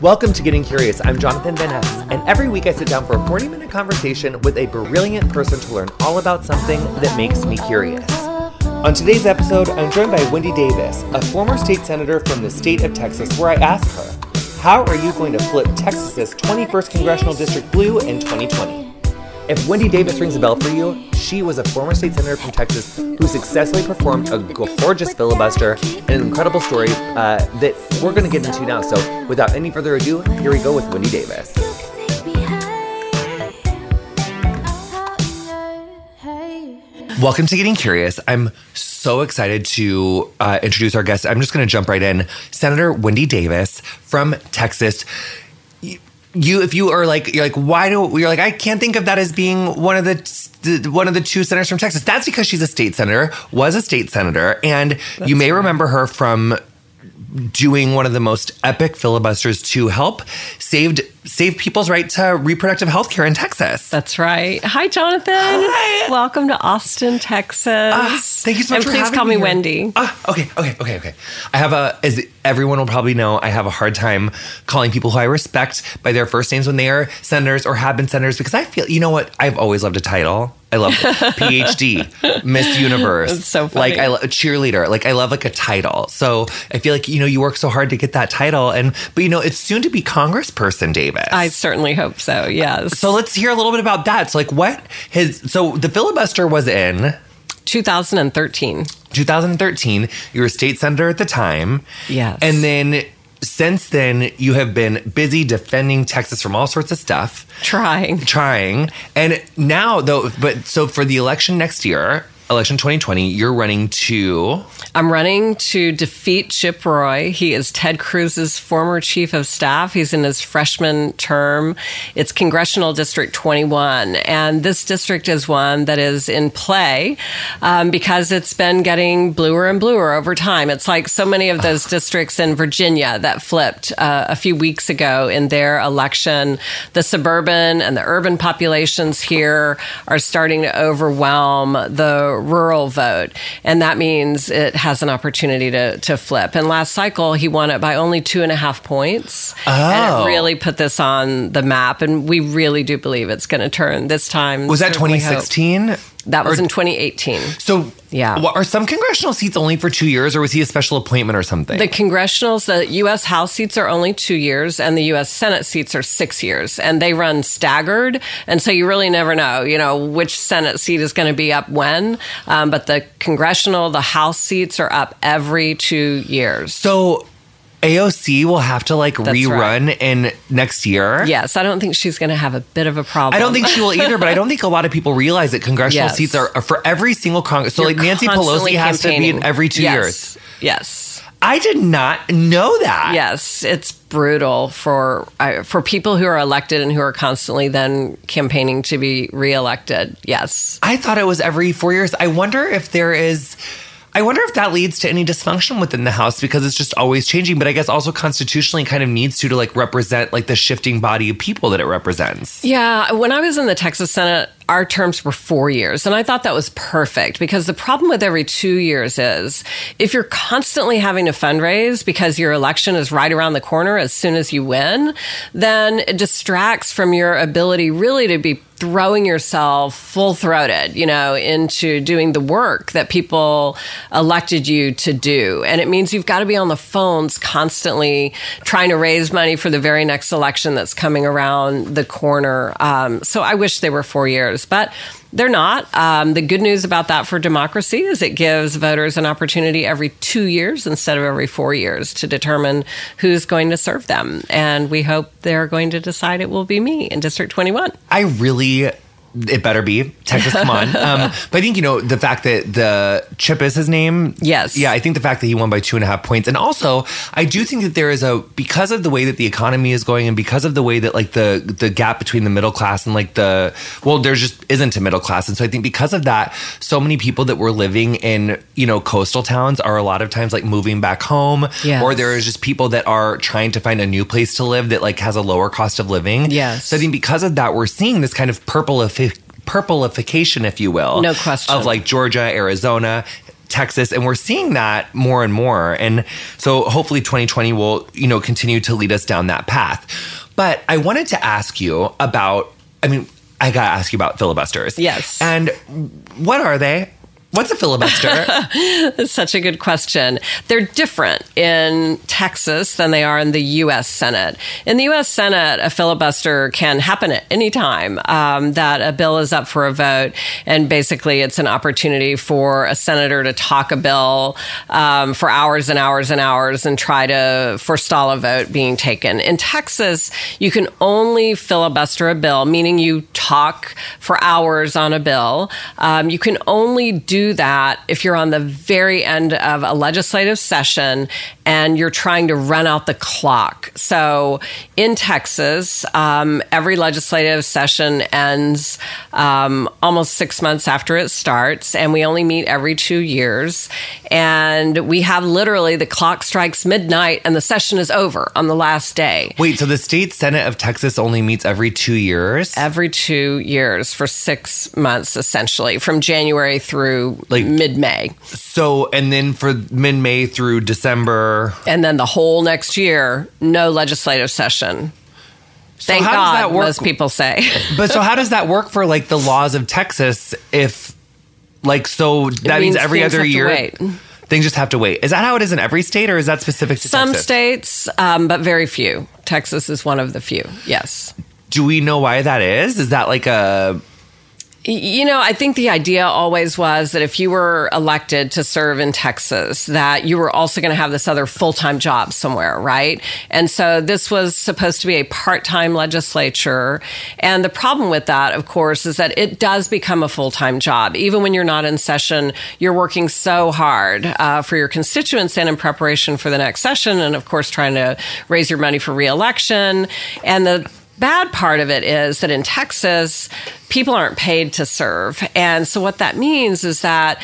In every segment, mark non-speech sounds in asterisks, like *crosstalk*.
Welcome to Getting Curious. I'm Jonathan Van Ness, and every week I sit down for a 40 minute conversation with a brilliant person to learn all about something that makes me curious. On today's episode, I'm joined by Wendy Davis, a former state senator from the state of Texas, where I ask her, How are you going to flip Texas's 21st congressional district blue in 2020? If Wendy Davis rings a bell for you, she was a former state senator from Texas who successfully performed a gorgeous filibuster and an incredible story uh, that we're going to get into now. So, without any further ado, here we go with Wendy Davis. Welcome to Getting Curious. I'm so excited to uh, introduce our guest. I'm just going to jump right in. Senator Wendy Davis from Texas you if you are like you're like why do you're like I can't think of that as being one of the, the one of the two senators from Texas. That's because she's a state senator, was a state senator, and That's you may right. remember her from doing one of the most epic filibusters to help saved save people's right to reproductive health care in Texas. That's right. Hi, Jonathan. Hi. Welcome to Austin, Texas. Uh, thank you so much. And please call me, me Wendy. Uh, okay, okay, okay, okay. I have a, as everyone will probably know, I have a hard time calling people who I respect by their first names when they are senators or have been senators because I feel, you know what? I've always loved a title. I love *laughs* PhD, Miss Universe. It's so funny. Like I love cheerleader. Like I love like a title. So I feel like you know you work so hard to get that title, and but you know it's soon to be Congressperson I certainly hope so. Yes. So let's hear a little bit about that. So like what his so the filibuster was in 2013. 2013. You were a state senator at the time. Yes. And then since then, you have been busy defending Texas from all sorts of stuff. Trying. Trying. And now, though, but so for the election next year, election 2020, you're running to. I'm running to defeat Chip Roy. He is Ted Cruz's former chief of staff. He's in his freshman term. It's Congressional District 21. And this district is one that is in play um, because it's been getting bluer and bluer over time. It's like so many of those districts in Virginia that flipped uh, a few weeks ago in their election. The suburban and the urban populations here are starting to overwhelm the rural vote. And that means it has an opportunity to, to flip. And last cycle, he won it by only two and a half points. Oh. And it oh. really put this on the map. And we really do believe it's going to turn this time. Was that 2016? That was or, in 2018. So, yeah. Are some congressional seats only for two years, or was he a special appointment or something? The congressionals, the U.S. House seats are only two years, and the U.S. Senate seats are six years, and they run staggered. And so you really never know, you know, which Senate seat is going to be up when. Um, but the congressional, the House seats are up every two years. So AOC will have to like That's rerun right. in next year. Yes, I don't think she's going to have a bit of a problem. I don't think she will either, but I don't think a lot of people realize that congressional yes. seats are, are, for every single Congress. So You're like Nancy Pelosi has to be in every two yes. years. Yes. I did not know that. Yes, it's brutal for uh, for people who are elected and who are constantly then campaigning to be reelected. Yes. I thought it was every 4 years. I wonder if there is I wonder if that leads to any dysfunction within the House because it's just always changing. But I guess also constitutionally kind of needs to to like represent like the shifting body of people that it represents. Yeah. When I was in the Texas Senate, our terms were four years. And I thought that was perfect because the problem with every two years is if you're constantly having to fundraise because your election is right around the corner as soon as you win, then it distracts from your ability really to be throwing yourself full throated, you know, into doing the work that people elected you to do. And it means you've got to be on the phones constantly trying to raise money for the very next election that's coming around the corner. Um, so I wish they were four years, but they're not. Um, the good news about that for democracy is it gives voters an opportunity every two years instead of every four years to determine who's going to serve them. And we hope they're going to decide it will be me in District 21. I really it better be Texas. Come on. *laughs* Um, but I think you know the fact that the Chip is his name. Yes. Yeah, I think the fact that he won by two and a half points, and also I do think that there is a because of the way that the economy is going, and because of the way that like the the gap between the middle class and like the well, there just isn't a middle class, and so I think because of that, so many people that were living in you know coastal towns are a lot of times like moving back home, yes. or there is just people that are trying to find a new place to live that like has a lower cost of living. Yes. So I think because of that, we're seeing this kind of purple purplification, if you will. No question. Of like Georgia, Arizona, Texas, and we're seeing that more and more. And so hopefully 2020 will, you know, continue to lead us down that path. But I wanted to ask you about, I mean, I got to ask you about filibusters. Yes. And what are they? What's a filibuster? *laughs* That's such a good question. They're different in Texas than they are in the U.S. Senate. In the U.S. Senate, a filibuster can happen at any time um, that a bill is up for a vote, and basically it's an opportunity for a senator to talk a bill um, for hours and hours and hours and try to forestall a vote being taken. In Texas, you can only filibuster a bill, meaning you talk for hours on a bill. Um, you can only do do that if you're on the very end of a legislative session and you're trying to run out the clock. So in Texas, um, every legislative session ends um, almost six months after it starts, and we only meet every two years. And we have literally the clock strikes midnight and the session is over on the last day. Wait, so the state senate of Texas only meets every two years? Every two years for six months, essentially, from January through like mid May. So, and then for mid May through December. And then the whole next year, no legislative session. So Thank God, most people say. *laughs* but so, how does that work for like the laws of Texas? If like, so that means, means, every other year. Things just have to wait. Is that how it is in every state, or is that specific to some Texas? states, um, but very few. Texas is one of the few. Yes. Do we know why that is? Is that like a you know, I think the idea always was that if you were elected to serve in Texas, that you were also going to have this other full time job somewhere, right? And so this was supposed to be a part time legislature. And the problem with that, of course, is that it does become a full time job. Even when you're not in session, you're working so hard uh, for your constituents and in preparation for the next session. And of course, trying to raise your money for reelection. And the bad part of it is that in Texas, people aren't paid to serve. And so what that means is that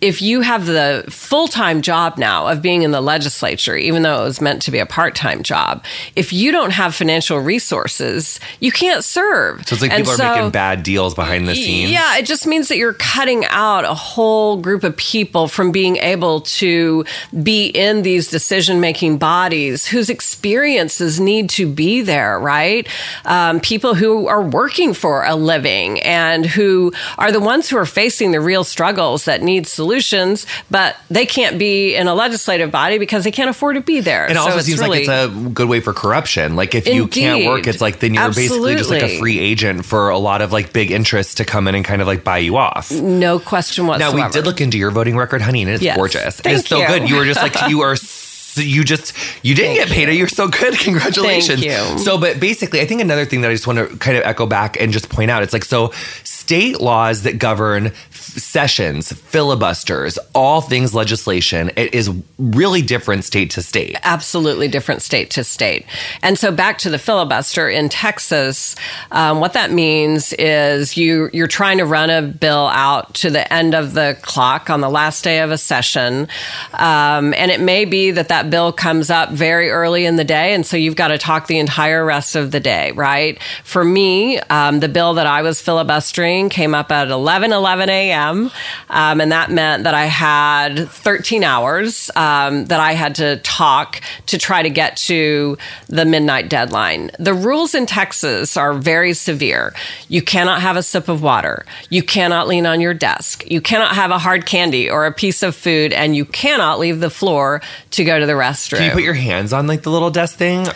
if you have the full time job now of being in the legislature, even though it was meant to be a part time job, if you don't have financial resources, you can't serve. So it's like and people so, are making bad deals behind the scenes. Yeah, it just means that you're cutting out a whole group of people from being able to be in these decision making bodies whose experiences need to be there, right? Um, people who are working for a living and who are the ones who are facing the real struggles that need solutions solutions, but they can't be in a legislative body because they can't afford to be there. It so also seems really, like it's a good way for corruption. Like if indeed, you can't work, it's like then you're absolutely. basically just like a free agent for a lot of like big interests to come in and kind of like buy you off. No question whatsoever. Now we did look into your voting record, honey, and it's yes. gorgeous. Thank it's so you. good. You were just *laughs* like you are. So you just you didn't Thank get paid. You. You're so good. *laughs* Congratulations. Thank you. So, but basically, I think another thing that I just want to kind of echo back and just point out, it's like so state laws that govern sessions, filibusters, all things legislation. It is really different state to state. Absolutely different state to state. And so back to the filibuster in Texas, um, what that means is you you're trying to run a bill out to the end of the clock on the last day of a session, um, and it may be that that bill comes up very early in the day, and so you've got to talk the entire rest of the day, right? For me, um, the bill that I was filibustering came up at 11 11 a.m. Um, and that meant that I had 13 hours um, that I had to talk to try to get to the midnight deadline. The rules in Texas are very severe. You cannot have a sip of water. You cannot lean on your desk. You cannot have a hard candy or a piece of food, and you cannot leave the floor to go to the restroom. Can you put your hands on like the little desk thing?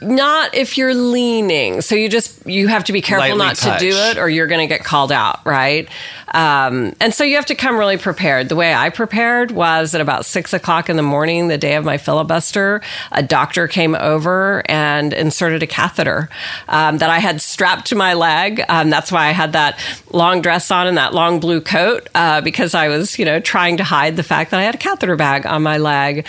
Not if you're leaning. So you just you have to be careful Lightly not touch. to do it, or you're going to get called out, right? Um, and so you have to come really prepared. The way I prepared was at about six o'clock in the morning, the day of my filibuster, a doctor came over and inserted a catheter um, that I had strapped to my leg. Um, that's why I had that long dress on and that long blue coat uh, because I was, you know, trying to hide the fact that I had a catheter bag on my leg.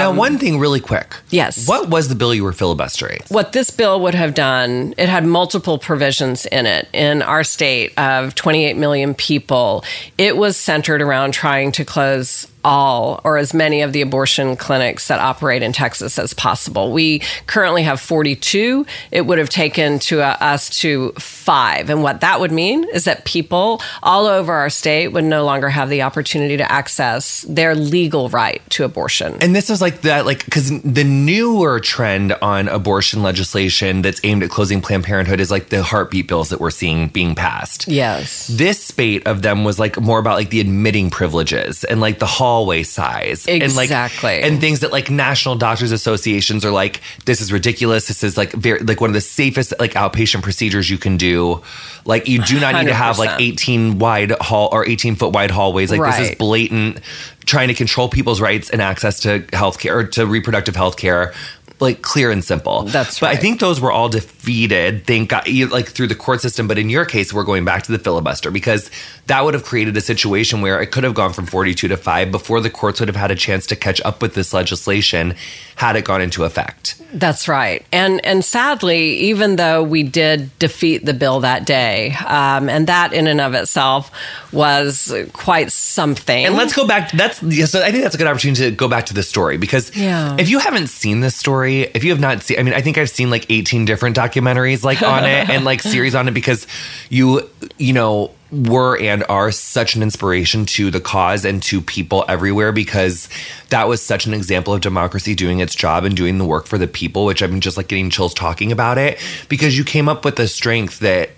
now, one thing really quick. Yes. What was the bill you were filibustering? What this bill would have done, it had multiple provisions in it. In our state of 28 million people, it was centered around trying to close all or as many of the abortion clinics that operate in Texas as possible. We currently have 42. It would have taken to uh, us to five. And what that would mean is that people all over our state would no longer have the opportunity to access their legal right to abortion. And this is like that, like, because the newer trend on abortion legislation that's aimed at closing Planned Parenthood is like the heartbeat bills that we're seeing being passed. Yes. This spate of them was like more about like the admitting privileges and like the hallway size. Exactly. And like, and things that like national doctors associations are like, this is ridiculous. This is like very, like one of the safest like outpatient procedures you can do. Like, you do not need to have like *laughs* 18 wide hall or 18 foot wide hallways. Like, this is blatant trying to control people's rights and access to healthcare or to reproductive health care. Like clear and simple. That's right. But I think those were all defeated. Thank God, like through the court system. But in your case, we're going back to the filibuster because that would have created a situation where it could have gone from forty-two to five before the courts would have had a chance to catch up with this legislation had it gone into effect. That's right. And and sadly, even though we did defeat the bill that day, um, and that in and of itself was quite something. And let's go back. That's yeah, so. I think that's a good opportunity to go back to the story because Yeah. if you haven't seen this story, if you have not seen, I mean, I think I've seen like eighteen different documentaries like on it and like *laughs* series on it because you, you know, were and are such an inspiration to the cause and to people everywhere because that was such an example of democracy doing its job and doing the work for the people. Which I'm just like getting chills talking about it because you came up with the strength that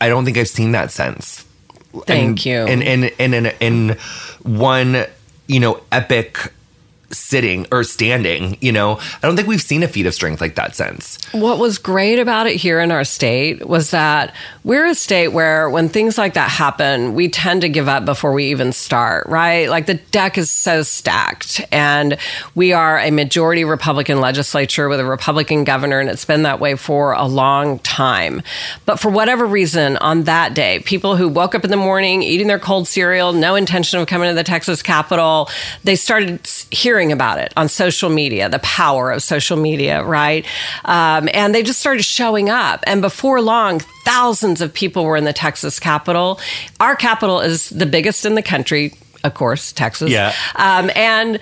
I don't think I've seen that since Thank and, you. And in in in in one, you know, epic sitting or standing, you know, I don't think we've seen a feat of strength like that since. What was great about it here in our state was that we're a state where when things like that happen, we tend to give up before we even start, right? Like the deck is so stacked and we are a majority Republican legislature with a Republican governor and it's been that way for a long time. But for whatever reason on that day, people who woke up in the morning eating their cold cereal, no intention of coming to the Texas Capitol, they started s- hearing about it on social media, the power of social media, right? Um, and they just started showing up. And before long, thousands of people were in the Texas Capitol. Our capital is the biggest in the country, of course, Texas. Yeah. Um, and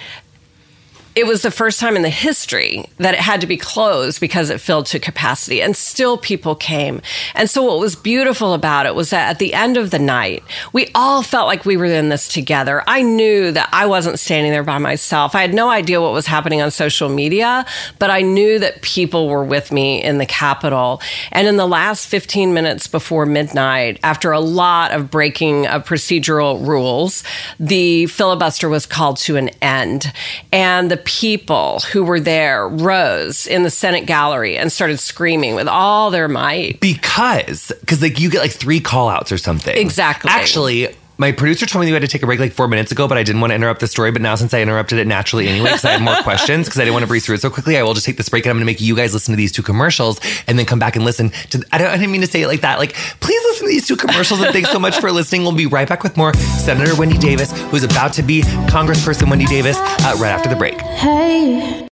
it was the first time in the history that it had to be closed because it filled to capacity and still people came. And so what was beautiful about it was that at the end of the night, we all felt like we were in this together. I knew that I wasn't standing there by myself. I had no idea what was happening on social media, but I knew that people were with me in the Capitol. And in the last 15 minutes before midnight, after a lot of breaking of procedural rules, the filibuster was called to an end. And the people who were there rose in the Senate gallery and started screaming with all their might. Because because like you get like three call outs or something. Exactly. Actually, my producer told me we had to take a break like four minutes ago, but I didn't want to interrupt the story. But now, since I interrupted it naturally anyway, because I had more *laughs* questions, because I didn't want to breeze through it so quickly, I will just take this break and I'm going to make you guys listen to these two commercials and then come back and listen to. I don't. I didn't mean to say it like that. Like, please listen to these two commercials and thanks so much for listening. We'll be right back with more Senator Wendy Davis, who's about to be Congressperson Wendy Davis, uh, right after the break. Hey.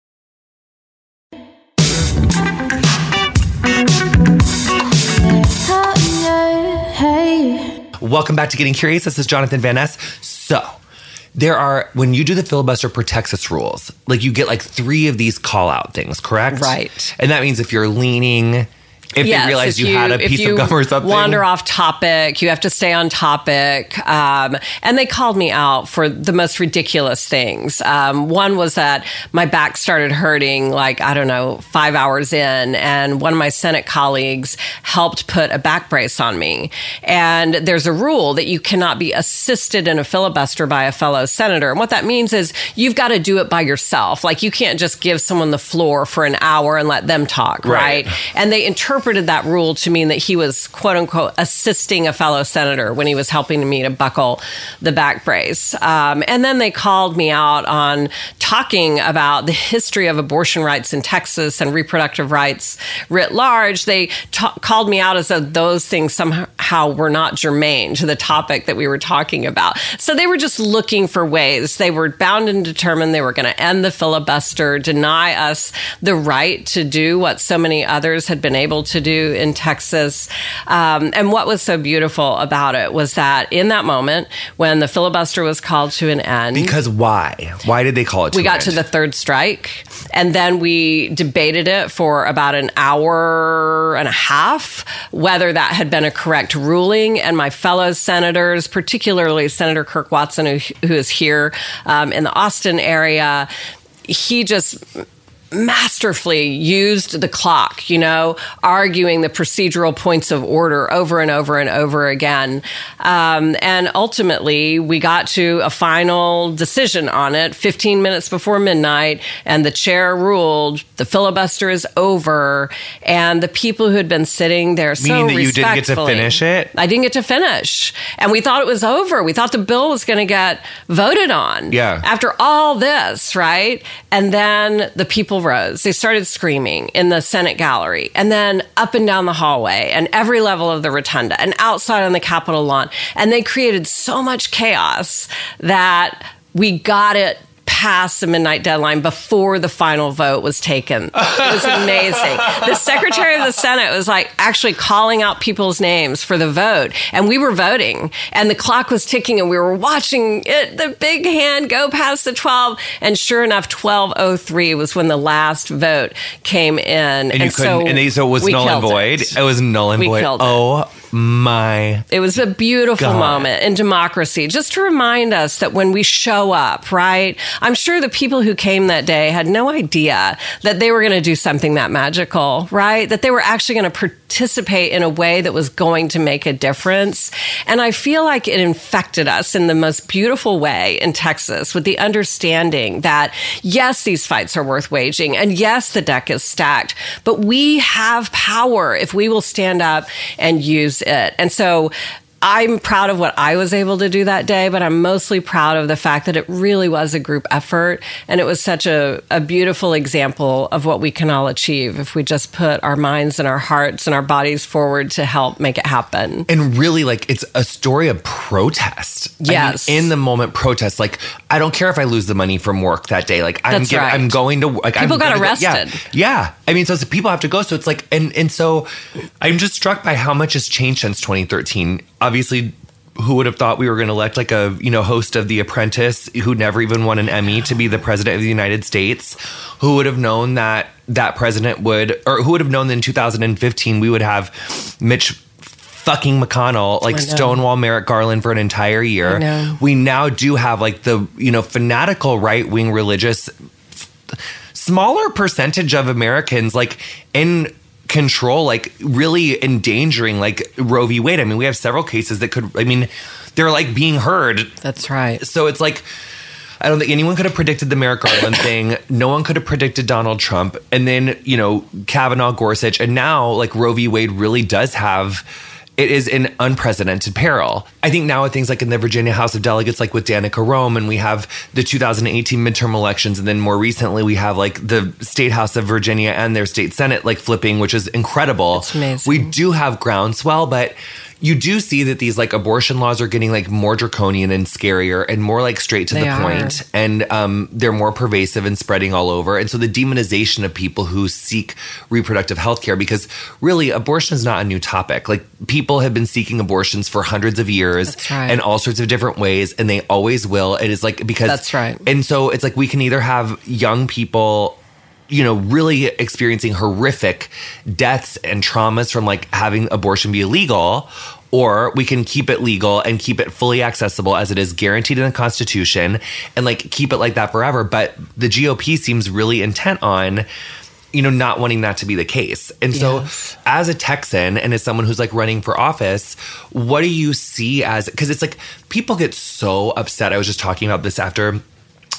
Hey. Welcome back to Getting Curious. This is Jonathan Van Ness. So, there are, when you do the filibuster per Texas rules, like you get like three of these call out things, correct? Right. And that means if you're leaning, if Yes, they realize if you, had a piece you of gum or something. Wander off topic. You have to stay on topic. Um, and they called me out for the most ridiculous things. Um, one was that my back started hurting, like I don't know, five hours in, and one of my Senate colleagues helped put a back brace on me. And there's a rule that you cannot be assisted in a filibuster by a fellow senator. And what that means is you've got to do it by yourself. Like you can't just give someone the floor for an hour and let them talk, Right. right? And they interpreted that rule to mean that he was quote unquote assisting a fellow senator when he was helping me to buckle the back brace. Um, and then they called me out on talking about the history of abortion rights in Texas and reproductive rights writ large. They called me out as though those things somehow were not germane to the topic that we were talking about. So they were just looking for ways. They were bound and determined they were going to end the filibuster, deny us the right to do what so many others had been able to do in Texas. Um, and what was so beautiful about it was that in that moment when the filibuster was called to an end, Because why? Why did they call it? we an got end? to the third strike and then we debated it for about an hour and a half whether that had been a correct ruling and my fellow senators particularly senator kirk watson who, who is here um, in the austin area he just masterfully used the clock, you know, arguing the procedural points of order over and over and over again. Um, and ultimately, we got to a final decision on it 15 minutes before midnight, and the chair ruled the filibuster is over. And the people who had been sitting there so Meaning that you didn't get to finish it? I didn't get to finish. And we thought it was over. We thought the bill was going to get voted on. Yeah. After all this, right? And then the people rose. They started screaming in the Senate gallery and then up and down the hallway and every level of the rotunda and outside on the Capitol lawn. And they created so much chaos that we got it past the midnight deadline before the final vote was taken. It was amazing. the Secretary of the Senate was like actually calling out people's names for the vote. And we were voting and the clock was ticking and we were watching it, the big hand go past the 12. And sure enough, 1203 was when the last vote came in. and you couldn't, and so it was null and void. It. It. was null and We void. killed it. Oh, My! It was a beautiful God. moment in democracy, just to remind us that when we show up, right? I'm sure the people who came that day had no idea that they were going to do something that magical, right? That they were actually going to participate in a way that was going to make a difference. And I feel like it infected us in the most beautiful way in Texas with the understanding that, yes, these fights are worth waging. And yes, the deck is stacked, but we have power if we will stand up and use it. And so I'm proud of what I was able to do that day, but I'm mostly proud of the fact that it really was a group effort. And it was such a, a beautiful example of what we can all achieve if we just put our minds and our hearts and our bodies forward to help make it happen. And really, like, it's a story of protest. I mean, Yes. in the moment, protest. Like, I don't care if I lose the money from work that day. Like, I'm giving, right. I'm going to like. People I'm got gonna go- yeah. arrested. Yeah, I mean, so it's, people have to go. So it's like, and and so I'm just struck by how much has changed since 2013. Obviously. Who would have thought we were going to elect like a you know host of The Apprentice who never even won an Emmy to be the president of the United States? Who would have known that that president would, or who would have known that in 2015 we would have Mitch fucking McConnell like. Stonewall Merrick Garland for an entire year. We now do have like the you know fanatical right wing religious smaller percentage of Americans like in control, like really endangering like Roe v. Wade. I mean, we have several cases that could. I mean, they're like being heard. That's right. So it's like. I don't think anyone could have predicted the Merrick Garland *coughs* thing. No one could have predicted Donald Trump. And then, you know, Kavanaugh, Gorsuch. And now, like, Roe v. Wade really does have. It is in unprecedented peril. I think now with things like in the Virginia House of Delegates, like with Danica Roem, and we have the 2018 midterm elections, and then more recently we have like the State House of Virginia and their state Senate like flipping, which is incredible. It's amazing. We do have groundswell, but you do see that these like abortion laws are getting like more draconian and scarier and more like straight to They the point. And um, they're more pervasive and spreading all over. And so the demonization of people who seek reproductive health care because really abortion is not a new topic. Like people have been seeking abortions for hundreds of years right. in all sorts of different ways and they always will. It is like because That's right. and so it's like we can either have young people you know, really experiencing horrific deaths and traumas from like having abortion be illegal, or we can keep it legal and keep it fully accessible as it is guaranteed in the Constitution and like keep it like that forever. But the GOP seems really intent on you know, not wanting that to be the case. And so, as a Texan and as someone who's like running for office, what do you see as because it's like people get so upset. I was just talking about this after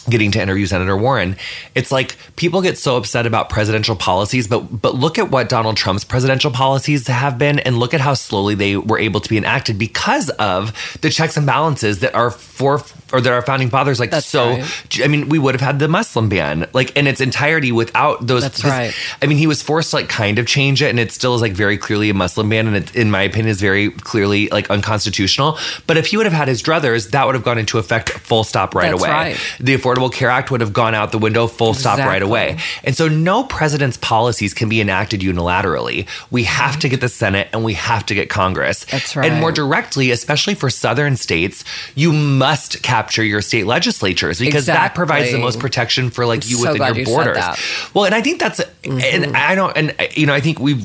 getting to interview Senator Warren. It's like people get so upset about presidential policies, but but look at what Donald Trump's presidential policies have been and look at how slowly they were able to be enacted because of the checks and balances that our for or that our founding fathers like That's so right. I mean, we would have had the Muslim ban like in its entirety without those. That's right. I mean, he was forced to like kind of change it, and it still is like very clearly a Muslim ban, and it, in my opinion, is very clearly like unconstitutional. But if he would have had his druthers, that would have gone into effect full stop right That's away. right. The Affordable Affordable Care Act would have gone out the window full stop right away. And so no president's policies can be enacted unilaterally. We have to get the Senate and we have to get Congress. That's right. And more directly, especially for southern states, you must capture your state legislatures because that provides the most protection for like you So within your you borders. Mm-hmm. Well, and I think that's and I don't and you know, I think we've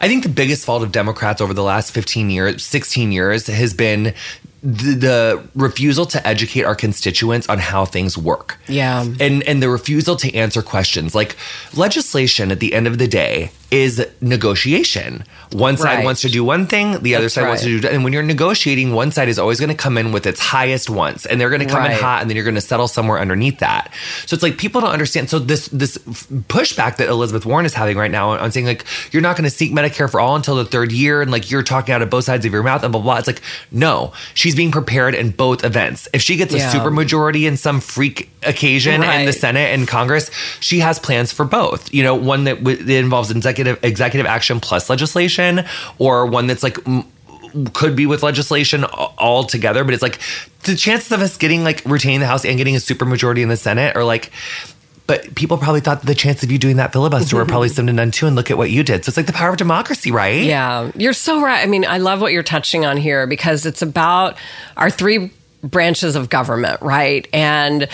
I think the biggest fault of Democrats over the last 15 years, 16 years has been the, the refusal to educate our constituents on how things work. Yeah. And and the refusal to answer questions. Like legislation at the end of the day is negotiation. One side Right. wants to do one thing, the other That's side wants to do and when you're negotiating, one side is always going to come in with its highest wants and they're going to come in hot and then you're going to settle somewhere underneath that. So it's like people don't understand. So this this pushback that Elizabeth Warren is having right now on, saying like you're not going to seek Medicare for all until the third year and like you're talking out of both sides of your mouth and blah blah. blah. It's like no, she's being prepared in both events. If she gets a Yeah. super majority in some freak occasion in the Senate and Congress, she has plans for both. You know, one that, w- that involves executive executive action plus legislation, or one that's like. m- could be with legislation all together, but it's like the chances of us getting like retaining the House and getting a supermajority in the Senate are like. But people probably thought the chance of you doing that filibuster were probably *laughs* slim to none too. And look at what you did. So it's like the power of democracy, right? Yeah, you're so right. I mean, I love what you're touching on here because it's about our three branches of government, right? And,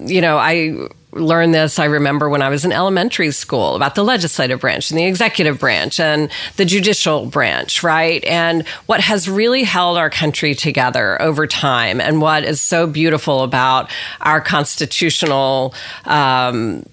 you know, I learned this, I remember when I was in elementary school about the legislative branch and the executive branch and the judicial branch, right? And what has really held our country together over time and what is so beautiful about our constitutional um,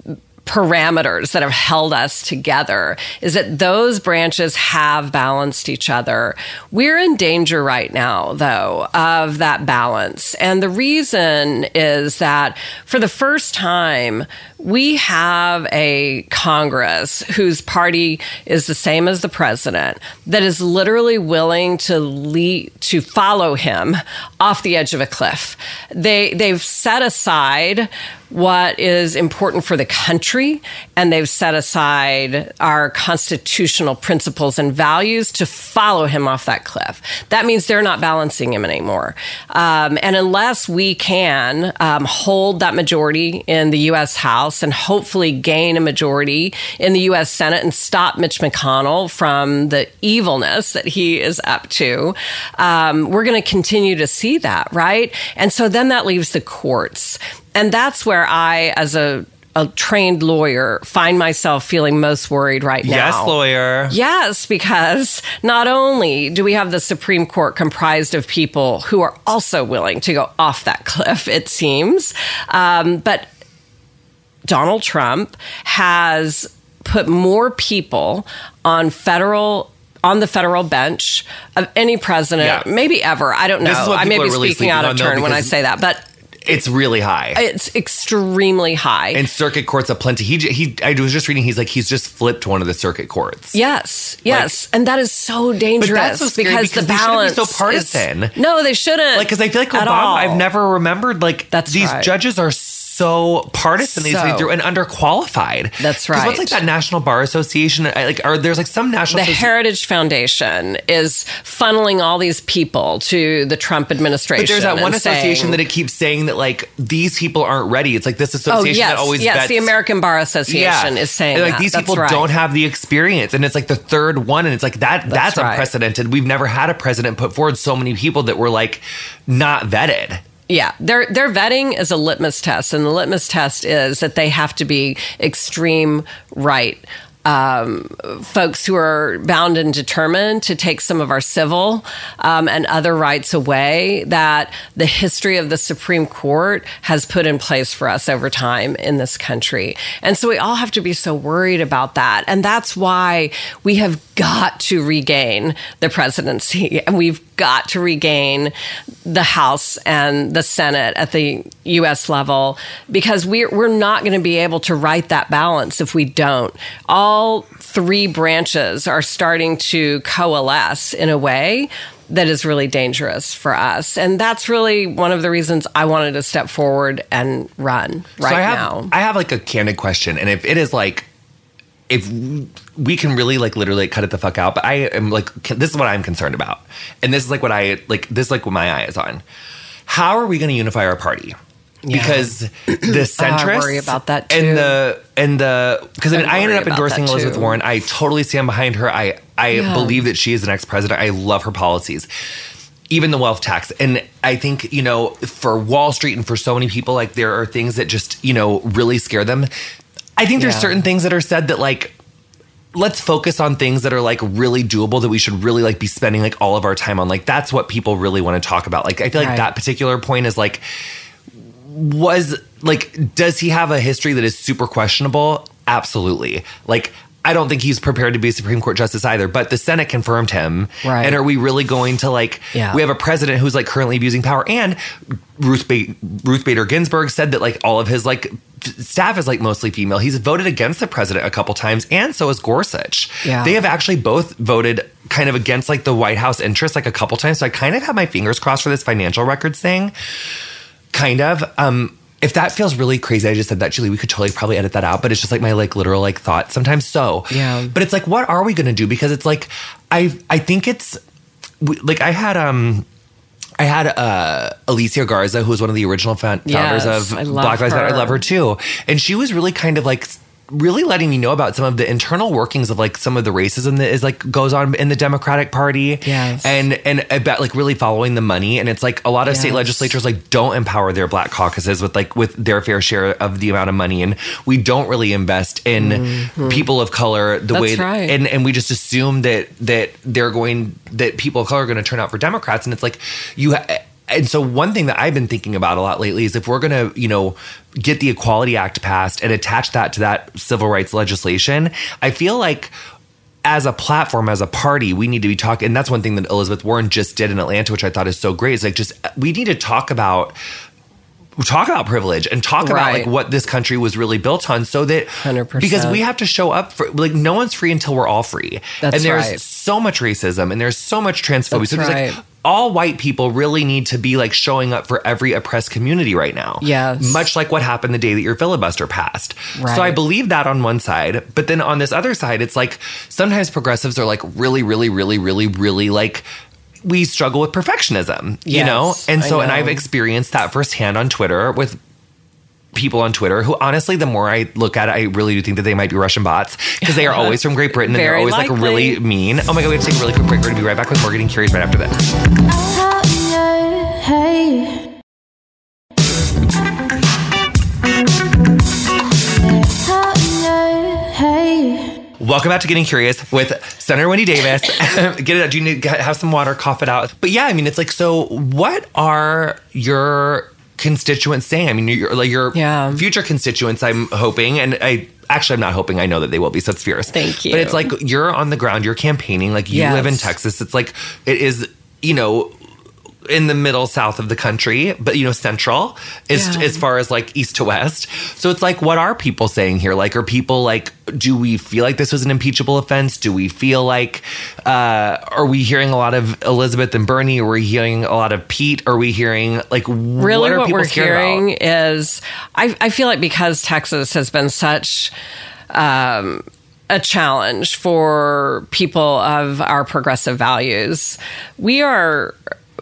parameters that have held us together is that those branches have balanced each other. We're in danger right now, though, of that balance. And the reason is that for the first time, we have a Congress whose party is the same as the president that is literally willing to lead, to follow him off the edge of a cliff. They they've set aside what is important for the country and they've set aside our constitutional principles and values to follow him off that cliff. That means they're not balancing him anymore. Um, and unless we can um, hold that majority in the U.S. House and hopefully gain a majority in the U.S. Senate and stop Mitch McConnell from the evilness that he is up to, um, we're going to continue to see that, right? And so then that leaves the courts. And that's where I, as a, a trained lawyer, find myself feeling most worried right now. Yes, lawyer. Yes, because not only do we have the Supreme Court comprised of people who are also willing to go off that cliff, it seems, um, but Donald Trump has put more people on federal on the federal bench of any president, Yeah. maybe ever. I don't know. Is I may be really speaking out of turn when I say that, but It's really high. it's extremely high. and circuit courts of plenty. He he. I was just reading. He's like he's just flipped one of the circuit courts. Yes, yes, and that is so dangerous so scary because, because the they shouldn't be balance so is- partisan. no, they shouldn't. Like because I feel like Obama. I've never remembered like That's these right. judges are so partisan these So. days through and underqualified. That's 'Cause What's right. like that National Bar Association? Like, are there's like some national The associ- Heritage Foundation is funneling all these people to the Trump administration. But there's that one association saying- that it keeps saying that like these people aren't ready. It's like this Oh association yes, that always yes. vets The American Bar Association is saying And, like that. these That's people right. don't have the experience, and it's like the third one, and it's like that. That's, right. unprecedented. We've never had a president put forward so many people that were like not vetted. Yeah, their their vetting is a litmus test, and the litmus test is that they have to be extreme right. Um, folks who are bound and determined to take some of our civil um, and other rights away that the history of the Supreme Court has put in place for us over time in this country. And so we all have to be so worried about that. And that's why we have got to regain the presidency *laughs* and we've got to regain the House and the Senate at the U.S. level because we're, we're not going to be able to right that balance if we don't. All three branches are starting to coalesce in a way that is really dangerous for us. And that's really one of the reasons I wanted to step forward and run right so I have, now. I have like a candid question, and if it is like, if we can really like literally cut it the fuck out, but I am like, this is what I'm concerned about, and this is like what I like. This is like what my eye is on. How are we going to unify our party? Yeah. because *clears throat* the centrists worry about that, too. and the and the because I mean I I ended up endorsing Elizabeth. Warren. I totally stand behind her. I I Yeah. believe that she is the next president. I love her policies. Even the wealth tax. And I think, you know, for Wall Street and for so many people, like there are things that just, you know, really scare them. I think there's Yeah. certain things that are said that like let's focus on things that are like really doable that we should really like be spending like all of our time on. Like that's what people really want to talk about. Like I feel like Right. that particular point is like was like does he have a history that is super questionable? Absolutely. Like I don't think he's prepared to be a Supreme Court justice either, but the Senate confirmed him. Right. And are we really going to like Yeah. we have a president who's like currently abusing power and Ruth ba- Ruth Bader Ginsburg said that like all of his like staff is like mostly female. He's voted against the president a couple times and so has Gorsuch. Yeah. They have actually both voted kind of against like the White House interests like a couple times. So I kind of have my fingers crossed for this financial records thing kind of um if that feels really crazy i just said that julie we could totally probably edit that out but it's just like my like literal like thought sometimes so Yeah. but it's like what are we gonna do because it's like i i think it's like i had um I had uh, Alicia Garza, who was one of the original founders Yes, of Black Lives Matter. I love her too, and she was really kind of like really letting me know about some of the internal workings of like some of the racism that is like goes on in the Democratic Party. Yes. and and about like really following the money, and it's like a lot of state legislatures like don't empower their black caucuses with like with their fair share of the amount of money, and we don't really invest in people of color the Mm-hmm. That's way right. and and we just assume that that they're going that people of color are going to turn out for Democrats, and it's like you. Ha- and so one thing that I've been thinking about a lot lately is if we're going to, you know, get the Equality Act passed and attach that to that civil rights legislation, I feel like as a platform, as a party, we need to be talking. And that's one thing that Elizabeth Warren just did in Atlanta, which I thought is so great. Is like just we need to talk about talk about privilege and talk about like what this country was really built on so that 100%. because we have to show up for like no one's free until we're all free That's and there's right. so much racism and there's so much transphobia That's so there's right. like all white people really need to be like showing up for every oppressed community right now. Yes. much like what happened the day that your filibuster passed. Right. so i believe that on one side but then on this other side it's like sometimes progressives are like really really really really really like we struggle with perfectionism you know? Yes, and I so and i've experienced that firsthand on twitter with people on Twitter who honestly, the more I look at it, I really do think that they might be Russian bots because they are *laughs* always from Great Britain and they're always like really mean. Oh my God, we have to take a really quick break. We're going to be right back with more Getting Curious right after this. Hey. Hey. Welcome back to Getting Curious with Senator Wendy Davis. *laughs* Get it out. Do you need to have some water, cough it out? But yeah, I mean, it's like, so what are your constituents saying? I mean, your, like your Yeah. future constituents, I'm hoping, and I actually, I'm not hoping, I know that they will be, so it's fierce. Thank you. But it's like you're on the ground, you're campaigning, like you Yes. live in Texas. It's like, it is, you know, in the middle south of the country, but you know, central as, Yeah. as far as like east to west. So it's like, what are people saying here? Like, are people like, do we feel like this was an impeachable offense? Do we feel like, uh, are we hearing a lot of Elizabeth and Bernie? Are we hearing a lot of Pete? Are we hearing like, really what, are what, we're hearing about? is I, I feel like because texas has been such um, a challenge for people of our progressive values we are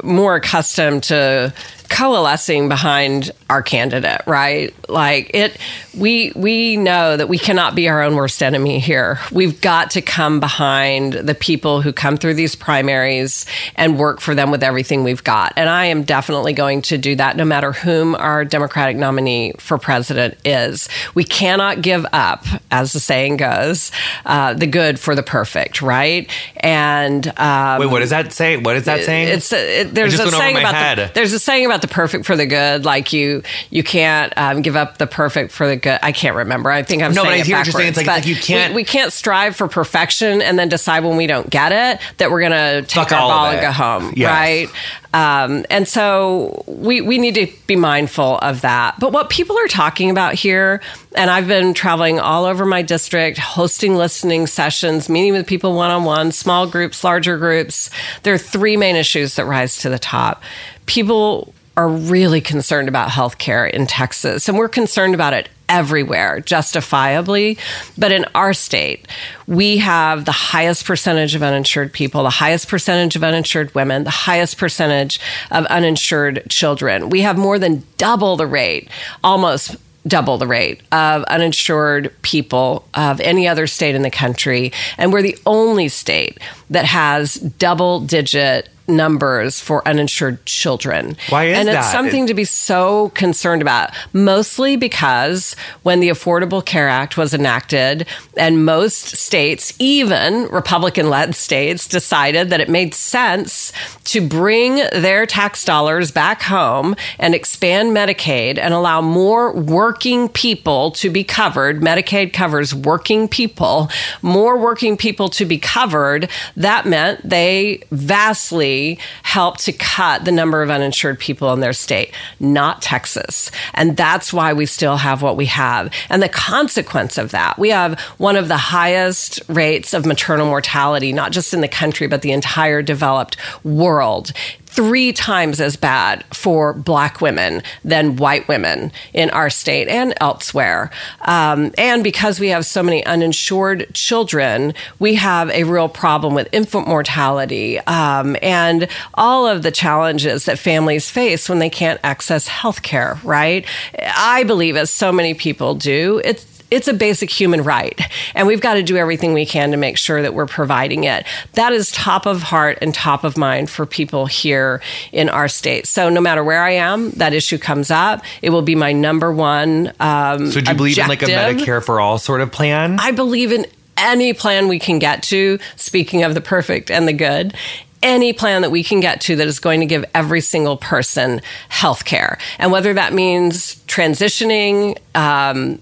more accustomed to coalescing behind our candidate right? Like it we we know that we cannot be our own worst enemy here. We've got to come behind the people who come through these primaries and work for them with everything we've got. And i am definitely going to do that no matter whom our democratic nominee for president is. We cannot give up as the saying goes uh, the good for the perfect right? And um, Wait, what does that say? What is that saying? it's it, there's just a saying about the there's a saying about the perfect for the good. Like you you can't um, give up the perfect for the good. I can't remember. I think I'm No, but saying I hear what you're saying. It's like- like you can't- we, we can't strive for perfection and then decide when we don't get it that we're gonna take our ball and go home, Yes. right? Um, and so we we need to be mindful of that. But what people are talking about here, and I've been traveling all over my district, hosting listening sessions, meeting with people one on one, small groups, larger groups. There are three main issues that rise to the top. People are really concerned about healthcare in Texas, and we're concerned about it everywhere, justifiably. But in our state, we have the highest percentage of uninsured people, the highest percentage of uninsured women, the highest percentage of uninsured children. We have more than double the rate, almost double the rate of uninsured people of any other state in the country. And we're the only state that has double digit numbers for uninsured children. Why is and it's that? something to be so concerned about, mostly because when the Affordable Care Act was enacted, and most states, even Republican led states, decided that it made sense to bring their tax dollars back home and expand Medicaid and allow more working people to be covered. Medicaid covers working people, more working people to be covered. That meant they vastly helped to cut the number of uninsured people in their state, not Texas. And that's why we still have what we have. And the consequence of that, we have one of the highest rates of maternal mortality, not just in the country, but the entire developed world three times as bad for black women than white women in our state and elsewhere. Um, and because we have so many uninsured children, we have a real problem with infant mortality um, and all of the challenges that families face when they can't access health care, right? I believe, as so many people do, it's it's a basic human right. And we've got to do everything we can to make sure that we're providing it. That is top of heart and top of mind for people here in our state. So no matter where I am, that issue comes up. It will be my number one. Um, So do you believe in like a. Medicare for all sort of plan? I believe in any plan we can get to, speaking of the perfect and the good. Any plan that we can get to that is going to give every single person health care. And whether that means transitioning, um,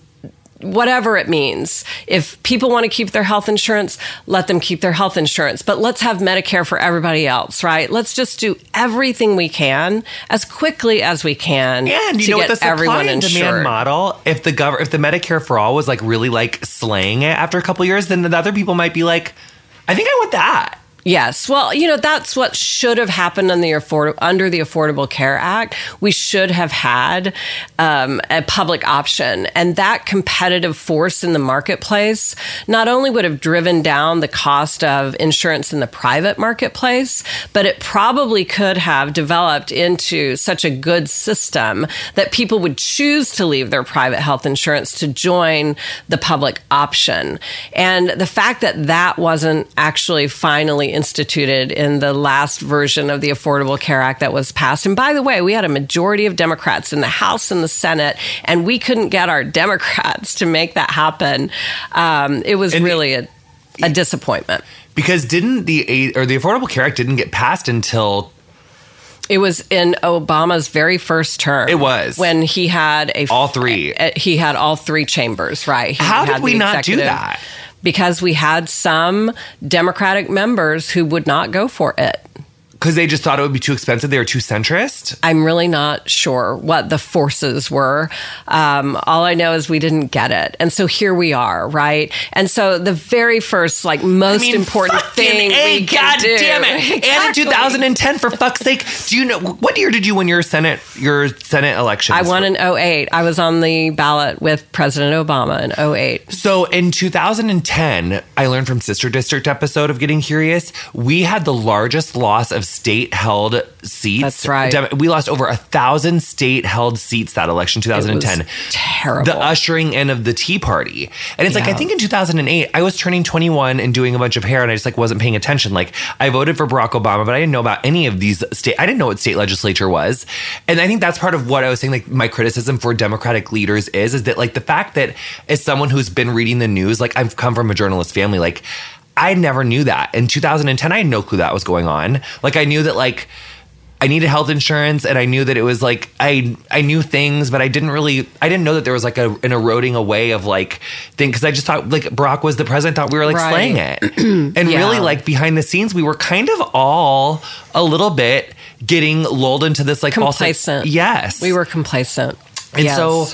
whatever it means. If people want to keep their health insurance, let them keep their health insurance. But let's have Medicare for everybody else, right? Let's just do everything we can as quickly as we can And you to know get what the supply everyone and demand insured. model, if the gov- if the Medicare for all was like really like slaying it after a couple years, then the other people might be like, I think I want that. Yes. Well, you know, that's what should have happened on the afford- under the Affordable Care Act. We should have had um, a public option. And that competitive force in the marketplace not only would have driven down the cost of insurance in the private marketplace, but it probably could have developed into such a good system that people would choose to leave their private health insurance to join the public option. And the fact that that wasn't actually finally instituted in the last version of the Affordable Care Act that was passed. And by the way, we had a majority of Democrats in the House and the Senate, and we couldn't get our *laughs* Democrats to make that happen. Um, it was And- really a, a disappointment. Because didn't the or the Affordable Care Act didn't get passed until It was in Obama's very first term. It was. when he had a All three. uh, He had all three chambers, right? He How did we not do that? Because we had some Democratic members who would not go for it. Because they just thought it would be too expensive, they were too centrist. I'm really not sure what the forces were. Um, all I know is we didn't get it. And so here we are, right? And so the very first, like, most I mean, important thing A, we God do. damn it! And in 2010, for fuck's sake, do you know what year did you win your Senate your Senate elections? I won in 08. I was on the ballot with President Obama in 08. So in 2010, I learned from Sister District episode of Getting Curious, we had the largest loss of state held seats. That's right. Dem- We lost over a thousand state held seats that election, 2010. It was terrible. The ushering in of the Tea Party. And it's like, I think in 2008, I was turning 21 and doing a bunch of hair and I just like wasn't paying attention. Like I voted for Barack Obama, but I didn't know about any of these state, I didn't know what state legislature was. And I think that's part of what I was saying, like my criticism for Democratic leaders is, is that like the fact that as someone who's been reading the news, like I've come from a journalist family, like I never knew that. In 2010, I had no clue that was going on. Like I knew that like, I needed health insurance and I knew that it was like I I knew things but I didn't really I didn't know that there was like a, an eroding away of like thing because I just thought like Barack was the president I thought we were like Right. slaying it *clears throat* and Yeah. really like behind the scenes we were kind of all a little bit getting lulled into this like false- Complacent. yes we were complacent. and Yes. so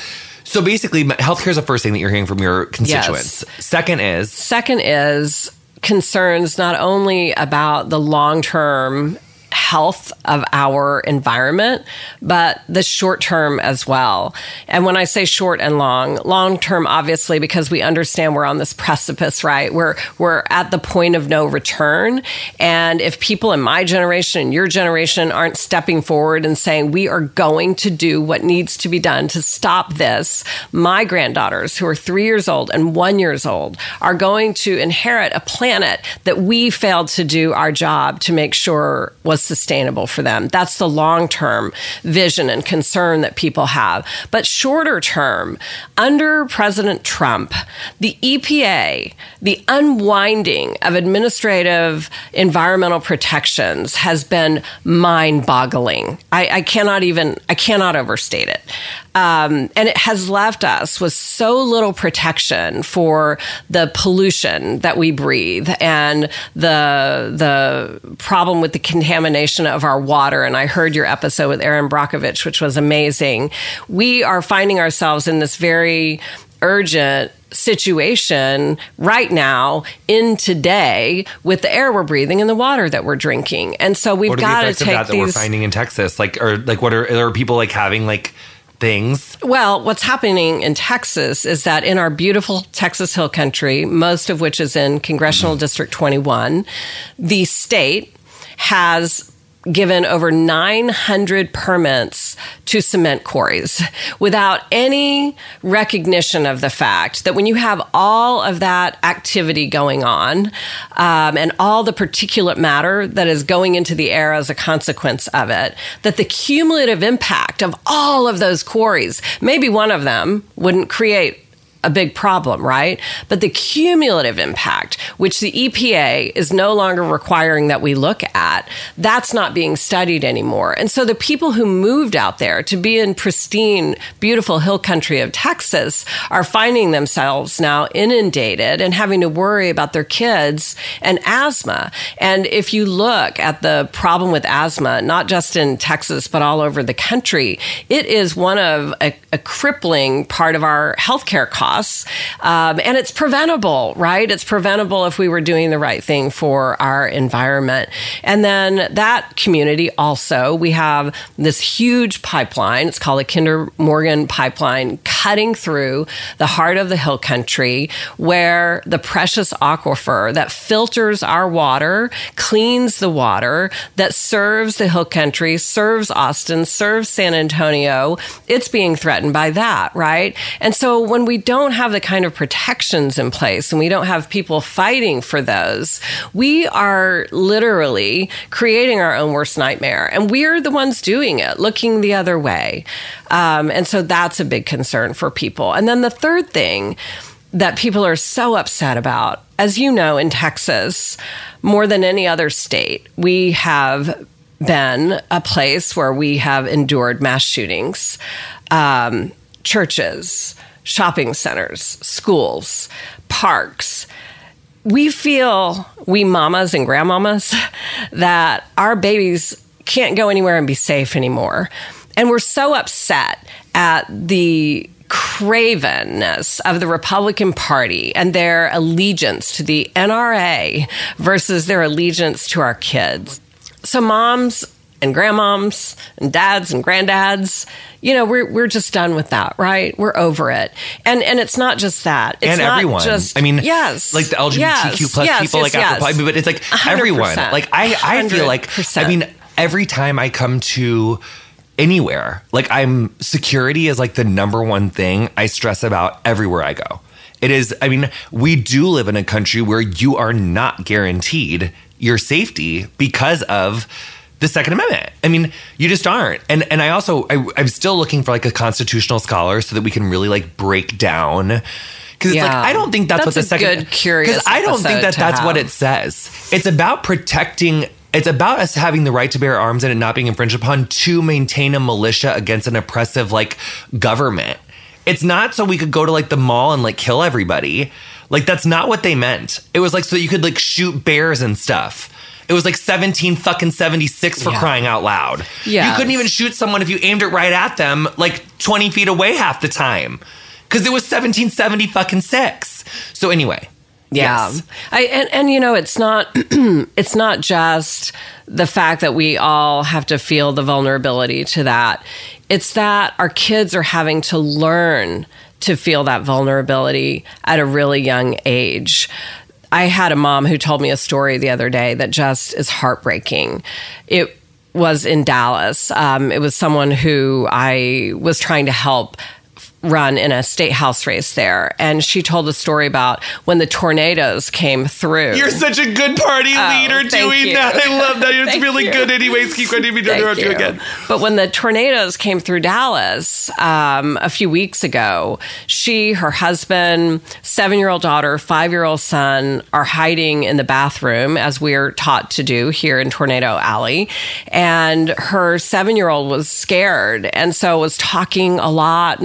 so basically healthcare is the first thing that you're hearing from your constituents second is Second is concerns not only about the long term health of our environment, but the short term as well. And when I say short and long, long term, obviously, because we understand we're on this precipice, right? We're, we're at the point of no return. And if people in my generation and your generation aren't stepping forward and saying, we are going to do what needs to be done to stop this, my granddaughters who are three years old and one years old are going to inherit a planet that we failed to do our job to make sure was sustainable for them. That's the long term vision and concern that people have. But shorter term, under President Trump, the EPA, the unwinding of administrative environmental protections has been mind boggling. I, I, cannot even, I cannot overstate it. Um, and it has left us with so little protection for the pollution that we breathe and the the problem with the contamination of our water. And I heard your episode with Erin Brockovich, which was amazing. We are finding ourselves in this very urgent situation right now in today with the air we're breathing and the water that we're drinking. And so we've got to take that, that we're finding in Texas. Like or like what are are people like having like things? Well, what's happening in Texas is that in our beautiful Texas Hill Country, most of which is in Congressional mm-hmm. District 21, the state has given over 900 permits to cement quarries without any recognition of the fact that when you have all of that activity going on um, and all the particulate matter that is going into the air as a consequence of it, that the cumulative impact of all of those quarries, maybe one of them wouldn't create a big problem, right? But the cumulative impact, which the EPA is no longer requiring that we look at, that's not being studied anymore. And so the people who moved out there to be in pristine, beautiful hill country of Texas are finding themselves now inundated and having to worry about their kids and asthma. And if you look at the problem with asthma, not just in Texas, but all over the country, it is one of a, a crippling part of our healthcare costs loss. Um, and it's preventable, right? It's preventable if we were doing the right thing for our environment. And then that community also, we have this huge pipeline. It's called the Kinder Morgan pipeline cutting through the heart of the hill country where the precious aquifer that filters our water, cleans the water, that serves the hill country, serves Austin, serves San Antonio. It's being threatened by that, right? And so when we don't don't have the kind of protections in place and we don't have people fighting for those, we are literally creating our own worst nightmare. And we're the ones doing it, looking the other way. Um, and so that's a big concern for people. And then the third thing that people are so upset about, as you know, in Texas, more than any other state, we have been a place where we have endured mass shootings, um, churches, shopping centers, schools, parks. We feel, we mamas and grandmamas, *laughs* that our babies can't go anywhere and be safe anymore. And we're so upset at the cravenness of the Republican Party and their allegiance to the NRA versus their allegiance to our kids. So, moms and grandmoms and dads and granddads, you know, we're we're just done with that, right? We're over it. And and it's not just that. It's and everyone. Just, I mean, yes, like the LGBTQ yes, plus yes, people, yes, like yes. After, but it's like everyone. Like I, I feel like I mean, every time I come to anywhere, like I'm security is like the number one thing I stress about everywhere I go. It is. I mean, we do live in a country where you are not guaranteed your safety because of the Second Amendment. I mean, you just aren't. And and I also I, am still looking for like a constitutional scholar so that we can really like break down because yeah. it's like I don't think that's, that's what the second good curious because I don't think that that's have. what it says. It's about protecting. It's about us having the right to bear arms and it not being infringed upon to maintain a militia against an oppressive like government. It's not so we could go to like the mall and like kill everybody. Like that's not what they meant. It was like so you could like shoot bears and stuff. It was like 17 fucking 76 for yeah. crying out loud. Yeah. You couldn't even shoot someone if you aimed it right at them, like 20 feet away half the time. Cause it was 1770 fucking six. So anyway, Yeah. Yes. I and, and you know it's not *clears throat* it's not just the fact that we all have to feel the vulnerability to that. It's that our kids are having to learn to feel that vulnerability at a really young age. I had a mom who told me a story the other day that just is heartbreaking. It was in Dallas. Um, it was someone who I was trying to help run in a state house race there. And she told a story about when the tornadoes came through. You're such a good party Oh, leader doing you. that. *laughs* I love that. It's really you. good. Anyways, keep going to be Thank interrupt you you. again. But when the tornadoes came through Dallas um, a few weeks ago, she, her husband, seven year old daughter, five year old son are hiding in the bathroom, as we're taught to do here in Tornado Alley. And her seven year old was scared and so was talking a lot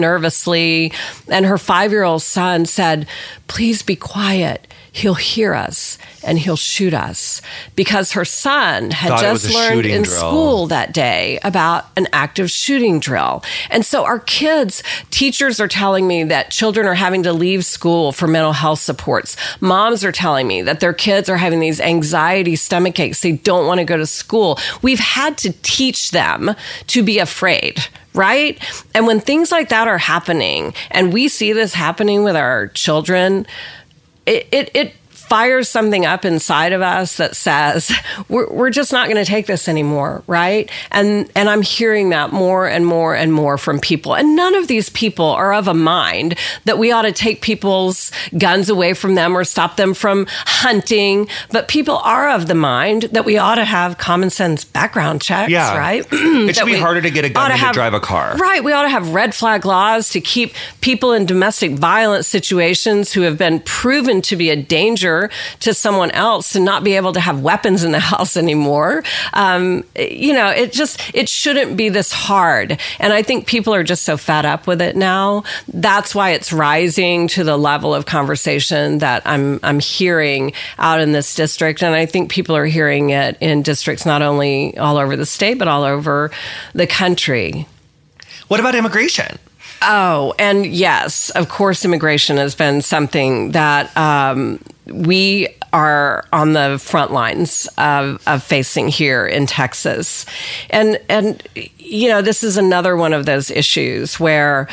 And her five year old son said, Please be quiet. He'll hear us and he'll shoot us because her son had Thought just learned in drill. school that day about an active shooting drill. And so our kids, teachers are telling me that children are having to leave school for mental health supports. Moms are telling me that their kids are having these anxiety stomach aches. They don't want to go to school. We've had to teach them to be afraid. Right. And when things like that are happening, and we see this happening with our children, it, it, it fires something up inside of us that says *laughs* we're, we're just not going to take this anymore right and and i'm hearing that more and more and more from people and none of these people are of a mind that we ought to take people's guns away from them or stop them from hunting but people are of the mind that we ought to have common sense background checks Yeah. right It should *clears throat* be harder to get a gun than to have- drive a car. Right. We ought to have red flag laws to keep people in domestic violence situations who have been proven to be a danger to someone else to not be able to have weapons in the *laughs* house anymore. Um, you know, it just, it shouldn't be this hard. And I think people are just so fed up with it now. That's why it's rising to the level of conversation that I'm, I'm hearing out in this district. And I think people are hearing it in districts not only all over the state, but all over the country. What about immigration? Oh, and yes, of course, immigration has been something that um, we are on the front lines of, of facing here in Texas, and and you know this is another one of those issues where.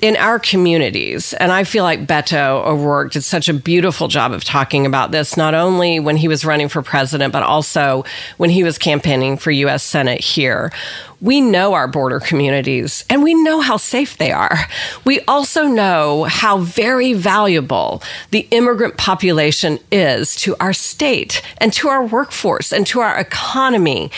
In our communities, and I feel like Beto O'Rourke did such a beautiful job of talking about this, not only when he was running for president, but also when he was campaigning for U.S. Senate here we know our border communities and we know how safe they are. We also know how very valuable the immigrant population is to our state and to our workforce and to our economy.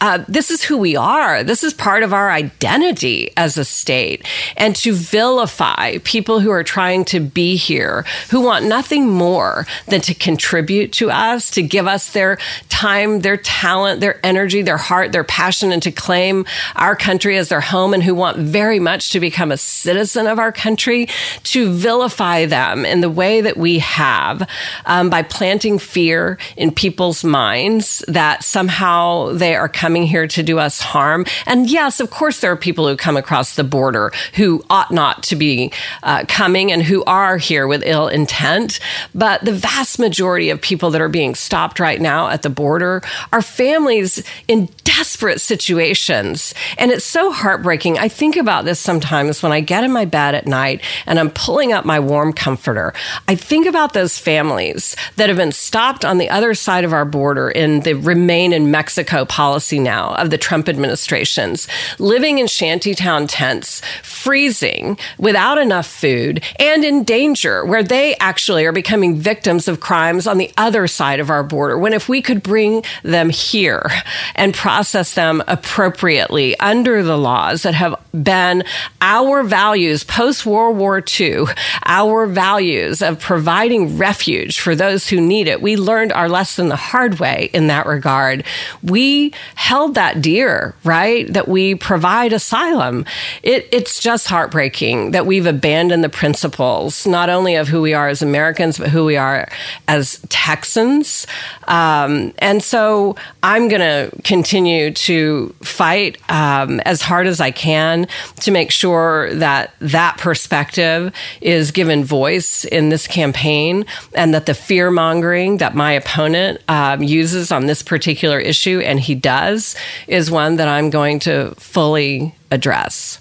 Uh, this is who we are. This is part of our identity as a state. And to vilify people who are trying to be here, who want nothing more than to contribute to us, to give us their time, their talent, their energy, their heart, their passion, and to claim our country as their home and who want very much to become a citizen of our country, to vilify them in the way that we have um, by planting fear in people's minds that somehow they are coming here to do us harm. And yes, of course, there are people who come across the border who ought not to be uh, coming and who are here with ill intent. But the vast majority of people that are being stopped right now at the border are families in desperate situations. And it's so heartbreaking. I think about this sometimes when I get in my bed at night and I'm pulling up my warm comforter. I think about those families that have been stopped on the other side of our border in the remain in Mexico policy now of the Trump administrations, living in shantytown tents, freezing without enough food and in danger where they actually are becoming victims of crimes on the other side of our border. When if we could bring them here and process them appropriately under the laws that have been our values post World War II, our values of providing refuge for those who need it. We learned our lesson the hard way in that regard. We held that dear, right? That we provide asylum. It, it's just heartbreaking that we've abandoned the principles, not only of who we are as Americans, but who we are as Texans. Um, And so I'm going to continue to fight um, as hard as I can to make sure that that perspective is given voice in this campaign and that the fear mongering that my opponent um, uses on this particular issue, and he does, is one that I'm going to fully address.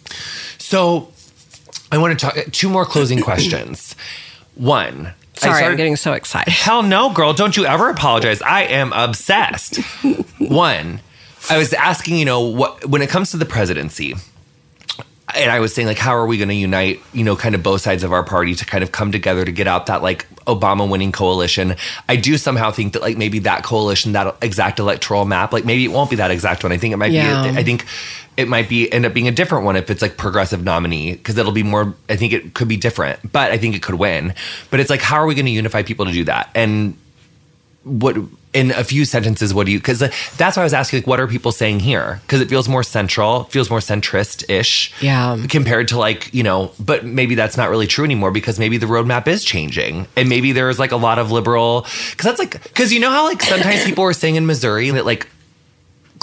So I want to talk uh, two more closing *coughs* questions. One. Sorry, started- I'm getting so excited. Hell no, girl. Don't you ever apologize. I am obsessed. *laughs* One, I was asking, you know, what when it comes to the presidency, and I was saying, like, how are we going to unite, you know, kind of both sides of our party to kind of come together to get out that, like, Obama winning coalition? I do somehow think that, like, maybe that coalition, that exact electoral map, like, maybe it won't be that exact one. I think it might Yeah. be, I think it might be end up being a different one if it's like progressive nominee because it'll be more i think it could be different but i think it could win but it's like how are we going to unify people to do that and what in a few sentences what do you because uh, that's why i was asking like what are people saying here because it feels more central feels more centrist-ish Yeah. compared to like you know but maybe that's not really true anymore because maybe the roadmap is changing and maybe there's like a lot of liberal because that's like because you know how like sometimes people were saying in missouri that like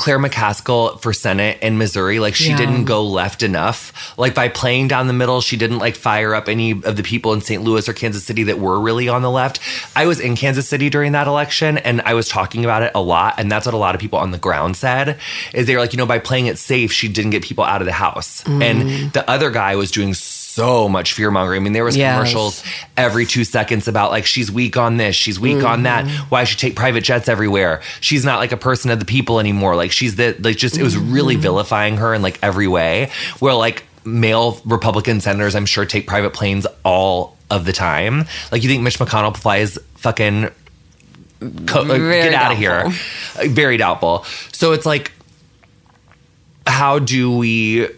Claire McCaskill for Senate in Missouri, like she Yeah. didn't go left enough. Like by playing down the middle, she didn't like fire up any of the people in St. Louis or Kansas City that were really on the left. I was in Kansas City during that election and I was talking about it a lot. And that's what a lot of people on the ground said is they were like, you know, by playing it safe, she didn't get people out of the house. And mm. the other guy was doing so much fear mongering. I mean, there was Yes. commercials every two seconds about like she's weak on this, she's weak on that. Why should she take private jets everywhere? She's not like a person of the people anymore. Like she's the like just it was really vilifying her in like every way. Where like male Republican senators, I'm sure take private planes all of the time. Like you think Mitch McConnell flies fucking co- like, get out of here. Uh, Very doubtful. So it's like how do we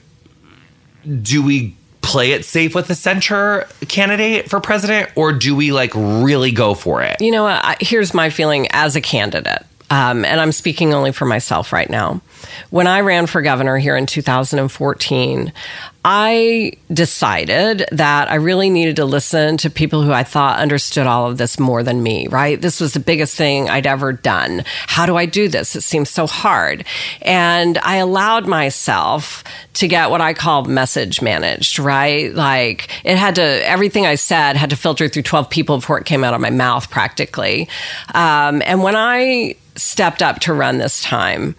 do we play it safe with the center candidate for president or do we like really go for it You know, what? Here's my feeling as a candidate, um, and I'm speaking only for myself right now. When I ran for governor here in 2014, I decided that I really needed to listen to people who I thought understood all of this more than me, right? This was the biggest thing I'd ever done. How do I do this? It seems so hard. And I allowed myself to get what I call message managed, right? Like it had to, everything I said had to filter through 12 people before it came out of my mouth practically. Um, and when I stepped up to run this time,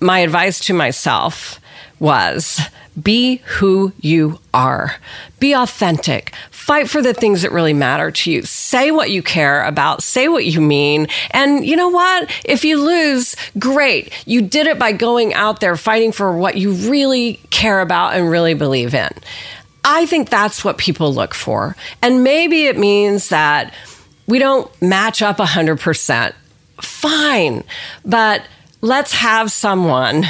my advice to myself was be who you are. Be authentic. Fight for the things that really matter to you. Say what you care about. Say what you mean. And you know what? If you lose, great. You did it by going out there fighting for what you really care about and really believe in. I think that's what people look for. And maybe it means that we don't match up 100%. Fine. But let's have someone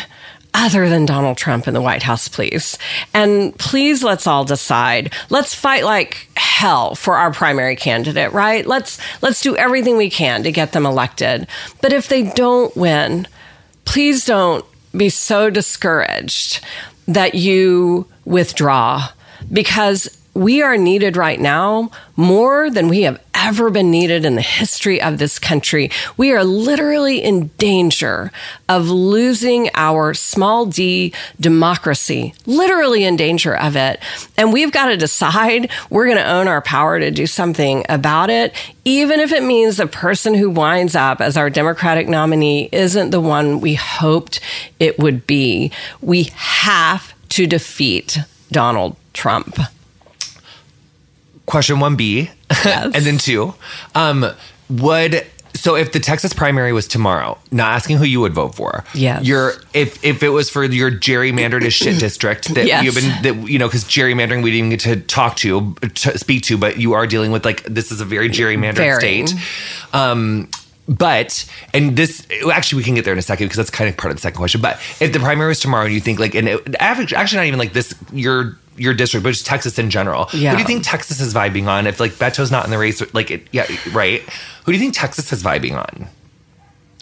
other than Donald Trump in the White House, please. And please let's all decide. Let's fight like hell for our primary candidate, right? Let's let's do everything we can to get them elected. But if they don't win, please don't be so discouraged that you withdraw because we are needed right now more than we have ever been needed in the history of this country. We are literally in danger of losing our small d democracy, literally in danger of it. And we've got to decide we're going to own our power to do something about it, even if it means the person who winds up as our Democratic nominee isn't the one we hoped it would be. We have to defeat Donald Trump. Question 1b *laughs* and then two um would so if the texas primary was tomorrow not asking who you would vote for Yeah. you're if if it was for your gerrymandered as shit *clears throat* district that Yes. you've been that you know because gerrymandering we didn't get to talk to, to speak to but you are dealing with like this is a very gerrymandered state um but and this actually we can get there in a second because that's kind of part of the second question. But if the primary was tomorrow, and you think like and it, actually actually not even like this your your district, but just Texas in general. Yeah. Who do you think Texas is vibing on? If like Beto's not in the race, like it, yeah, right. Who do you think Texas is vibing on?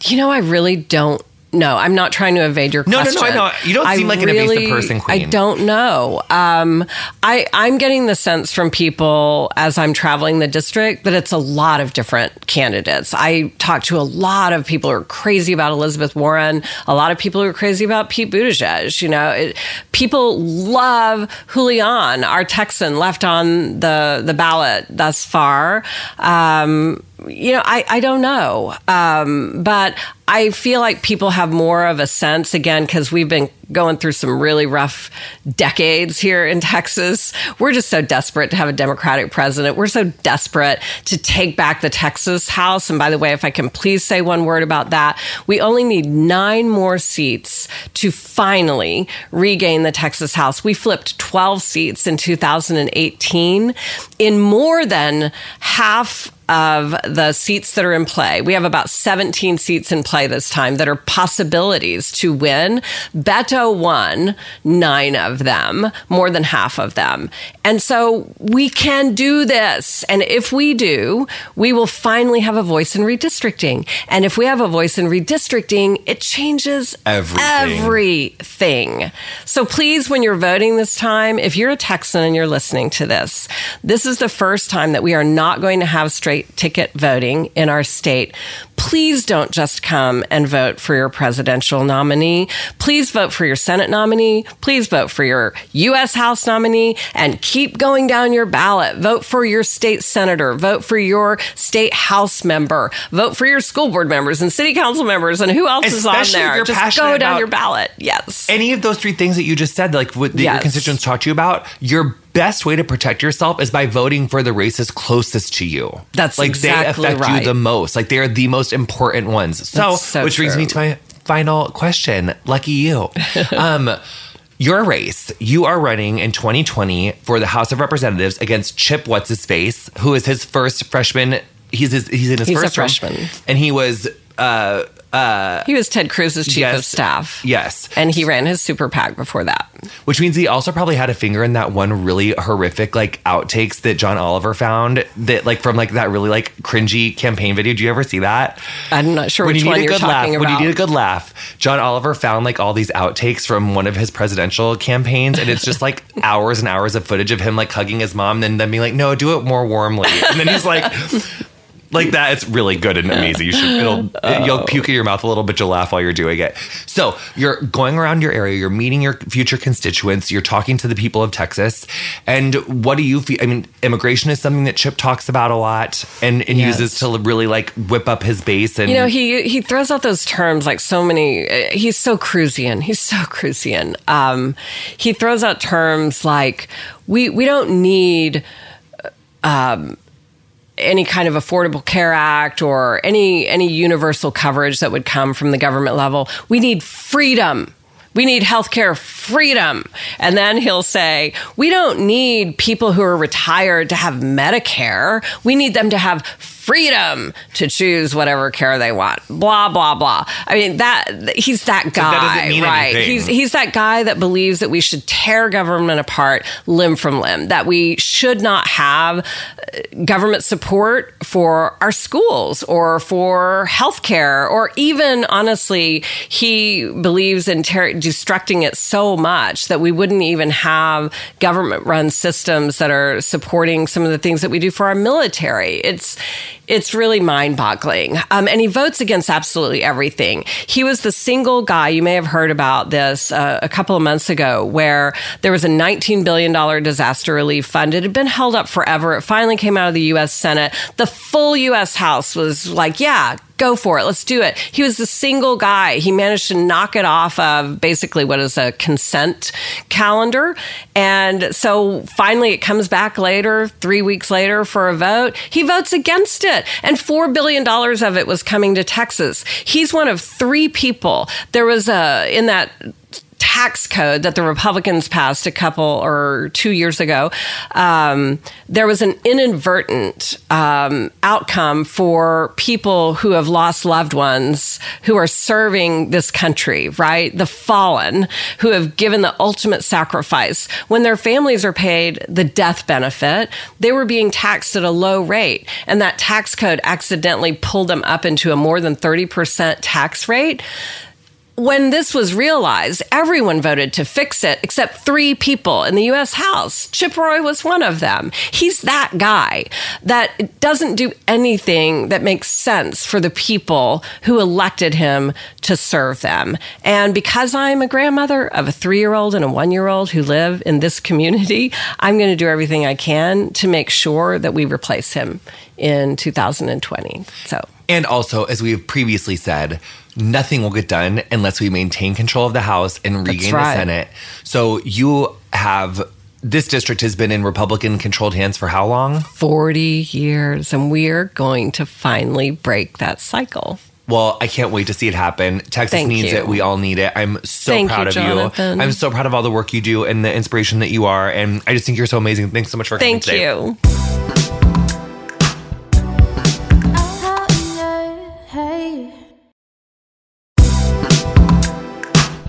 You know, I really don't no, I'm not trying to evade your No, no, question. no, I know. You don't seem like an evasive person, Queen. I don't know. Um, I, I'm getting the sense from people as I'm traveling the district that it's a lot of different candidates. I talk to a lot of people who are crazy about Elizabeth Warren, a lot of people who are crazy about Pete Buttigieg. You know, it, people love Julian, our Texan, left on the, the ballot thus far. Um, you know, I, I don't know. Um, but I feel like people have more of a sense again because we've been going through some really rough decades here in Texas. We're just so desperate to have a Democratic president. We're so desperate to take back the Texas House. And by the way, if I can please say one word about that, we only need nine more seats to finally regain the Texas House. We flipped 12 seats in 2018 in more than half of the seats that are in play. We have about 17 seats in play this time that are possibilities to win. Beto won nine of them, more than half of them. And so we can do this. And if we do, we will finally have a voice in redistricting. And if we have a voice in redistricting, it changes Everything. everything. So please, when you're voting this time, if you're a Texan and you're listening to this, this is the first time that we are not going to have straight ticket voting in our state. Please don't just come and vote for your presidential nominee. Please vote for your Senate nominee. Please vote for your U.S. House nominee and keep going down your ballot. Vote for your state senator. Vote for your state house member. Vote for your school board members and city council members and who else is on there. Just go down your ballot. Yes. Any of those three things that you just said, like what the, your constituents talked to you about, your best way to protect yourself is by voting for the races closest to you. That's like exactly they affect right. you the most. Like they are the most important ones. So, so which brings me to my final question. Lucky you. *laughs* um, your race, you are running in 2020 for the House of Representatives against Chip What's His Face, who is his first freshman. He's his, he's in his He's first term, freshman. and he was uh, Uh, he was Ted Cruz's chief Yes. of staff. yes, And he ran his super PAC before that. Which means he also probably had a finger in that one really horrific like outtakes that John Oliver found that like from like that really like cringy campaign video. Do you ever see that? I'm not sure when which you one need a you're good laugh, when you need a good laugh, John Oliver found like all these outtakes from one of his presidential campaigns, and it's just like *laughs* hours and hours of footage of him like hugging his mom, and then being like, "No, do it more warmly," and then he's like. Like that, it's really good and amazing. You should, it'll, you'll puke in your mouth a little bit. You'll laugh while you're doing it. So you're going around your area. You're meeting your future constituents. You're talking to the people of Texas. And what do you feel? I mean, immigration is something that Chip talks about a lot and, and Yes. uses to really like whip up his base. And You know, he he throws out those terms like so many. He's so Cruisian. He's so Cruisian. Um, he throws out terms like we we don't need um, any kind of affordable care act or any any universal coverage that would come from the government level. We need freedom. We need healthcare freedom. And then he'll say, we don't need people who are retired to have Medicare. We need them to have freedom to choose whatever care they want. Blah, blah, blah. I mean, that he's that guy, that right? anything. He's he's that guy that believes that we should tear government apart limb from limb, that we should not have uh, government support for our schools or for healthcare, or even honestly, he believes in ter- destructing it so much that we wouldn't even have government run systems that are supporting some of the things that we do for our military. It's it's really mind boggling. Um, and he votes against absolutely everything. He was the single guy, you may have heard about this uh, a couple of months ago, where there was a $19 billion disaster relief fund. It had been held up forever. It finally came out of the U.S. Senate. The full U.S. House was like, yeah, go for it. Let's do it. He was the single guy. He managed to knock it off of basically what is a consent calendar. And so finally it comes back later, three weeks later for a vote. He votes against it. And $4 billion of it was coming to Texas. He's one of three people. There was a, in that, tax code that the Republicans passed a couple or two years ago, um, there was an inadvertent um, outcome for people who have lost loved ones who are serving this country, right? The fallen who have given the ultimate sacrifice. When their families are paid the death benefit, they were being taxed at a low rate. And that tax code accidentally pulled them up into a more than 30% tax rate when this was realized, everyone voted to fix it except three people in the US House. Chip Roy was one of them. He's that guy that doesn't do anything that makes sense for the people who elected him to serve them. And because I'm a grandmother of a three year old and a one year old who live in this community, I'm going to do everything I can to make sure that we replace him in 2020. So. And also, as we have previously said, nothing will get done unless we maintain control of the House and regain right. the Senate. So you have this district has been in Republican controlled hands for how long? 40 years. And we're going to finally break that cycle. Well, I can't wait to see it happen. Texas Thank needs you. it. We all need it. I'm so Thank proud you, of Jonathan. you. I'm so proud of all the work you do and the inspiration that you are. And I just think you're so amazing. Thanks so much for coming Thank you. Hey.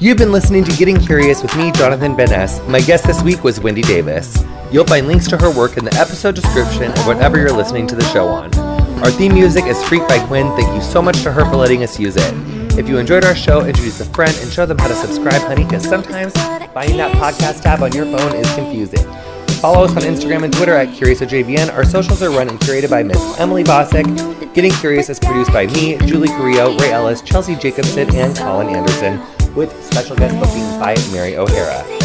You've been listening to Getting Curious with me, Jonathan Van Ness. My guest this week was Wendy Davis. You'll find links to her work in the episode description of whatever you're listening to the show on. Our theme music is Freak by Quinn. Thank you so much to her for letting us use it. If you enjoyed our show, introduce a friend and show them how to subscribe, honey, because sometimes finding that podcast tab on your phone is confusing. Follow us on Instagram and Twitter at CuriousJVN. Our socials are run and curated by Miss Emily Bossak. Getting Curious is produced by me, Julie Carrillo, Ray Ellis, Chelsea Jacobson, and Colin Anderson, with special guest bookings by Mary O'Hara.